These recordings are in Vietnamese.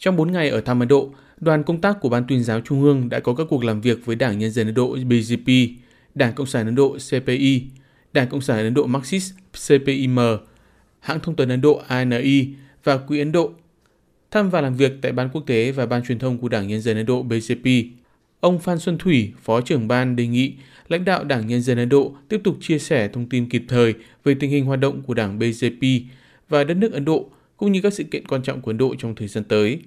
Trong 4 ngày ở thăm Ấn Độ, đoàn công tác của Ban tuyên giáo Trung ương đã có các cuộc làm việc với Đảng Nhân dân Ấn Độ BJP, Đảng Cộng sản Ấn Độ CPI, Đảng Cộng sản Ấn Độ Marxist CPIM, hãng thông tấn Ấn Độ ANI và Quỹ Ấn Độ. Thăm và làm việc tại Ban Quốc tế và Ban truyền thông của Đảng Nhân dân Ấn Độ BJP, ông Phan Xuân Thủy, Phó trưởng ban đề nghị lãnh đạo Đảng Nhân dân Ấn Độ tiếp tục chia sẻ thông tin kịp thời về tình hình hoạt động của Đảng BJP và đất nước Ấn Độ cũng như các sự kiện quan trọng của Ấn Độ trong thời gian tới.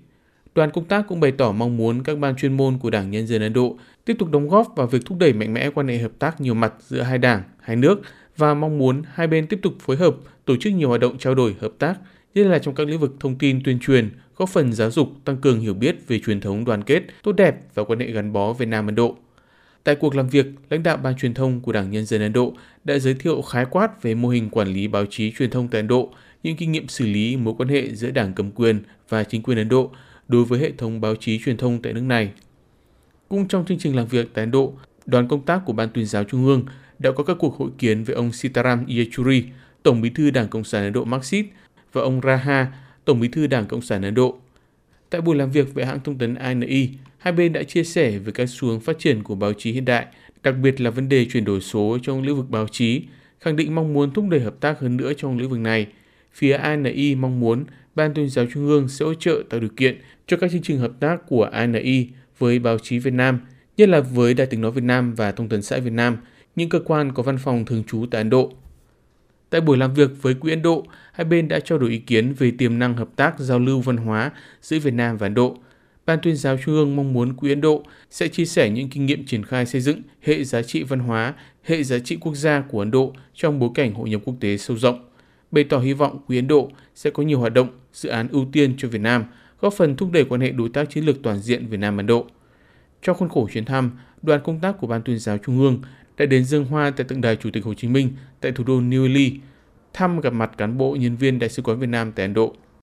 Đoàn công tác cũng bày tỏ mong muốn các ban chuyên môn của Đảng Nhân dân Ấn Độ tiếp tục đóng góp vào việc thúc đẩy mạnh mẽ quan hệ hợp tác nhiều mặt giữa hai đảng, hai nước và mong muốn hai bên tiếp tục phối hợp tổ chức nhiều hoạt động trao đổi hợp tác, nhất là trong các lĩnh vực thông tin tuyên truyền, góp phần giáo dục, tăng cường hiểu biết về truyền thống đoàn kết, tốt đẹp và quan hệ gắn bó Việt Nam Ấn Độ. Tại cuộc làm việc, lãnh đạo Ban truyền thông của Đảng Nhân dân Ấn Độ đã giới thiệu khái quát về mô hình quản lý báo chí truyền thông tại Ấn Độ, những kinh nghiệm xử lý mối quan hệ giữa Đảng cầm quyền và chính quyền Ấn Độ đối với hệ thống báo chí truyền thông tại nước này. Cũng trong chương trình làm việc tại Ấn Độ, đoàn công tác của Ban tuyên giáo Trung ương đã có các cuộc hội kiến với ông Sitaram Yechuri, Tổng bí thư Đảng Cộng sản Ấn Độ Marxist, và ông Raha, Tổng bí thư Đảng Cộng sản Ấn Độ. Tại buổi làm việc với hãng thông tấn INI, hai bên đã chia sẻ về các xu hướng phát triển của báo chí hiện đại, đặc biệt là vấn đề chuyển đổi số trong lĩnh vực báo chí, khẳng định mong muốn thúc đẩy hợp tác hơn nữa trong lĩnh vực này. Phía INI mong muốn Ban tuyên giáo Trung ương sẽ hỗ trợ tạo điều kiện cho các chương trình hợp tác của INI với báo chí Việt Nam, nhất là với Đài tiếng nói Việt Nam và Thông tấn xã Việt Nam, những cơ quan có văn phòng thường trú tại Ấn Độ. Tại buổi làm việc với Quỹ Ấn Độ, hai bên đã trao đổi ý kiến về tiềm năng hợp tác giao lưu văn hóa giữa Việt Nam và Ấn Độ. Ban tuyên giáo Trung ương mong muốn Quỹ Ấn Độ sẽ chia sẻ những kinh nghiệm triển khai xây dựng hệ giá trị văn hóa, hệ giá trị quốc gia của Ấn Độ trong bối cảnh hội nhập quốc tế sâu rộng. Bày tỏ hy vọng quý Ấn Độ sẽ có nhiều hoạt động, dự án ưu tiên cho Việt Nam, góp phần thúc đẩy quan hệ đối tác chiến lược toàn diện Việt Nam Ấn Độ. Trong khuôn khổ chuyến thăm, đoàn công tác của Ban tuyên giáo Trung ương đã đến dân hoa tại tượng đài Chủ tịch Hồ Chí Minh tại thủ đô New Delhi, thăm gặp mặt cán bộ nhân viên Đại sứ quán Việt Nam tại Ấn Độ.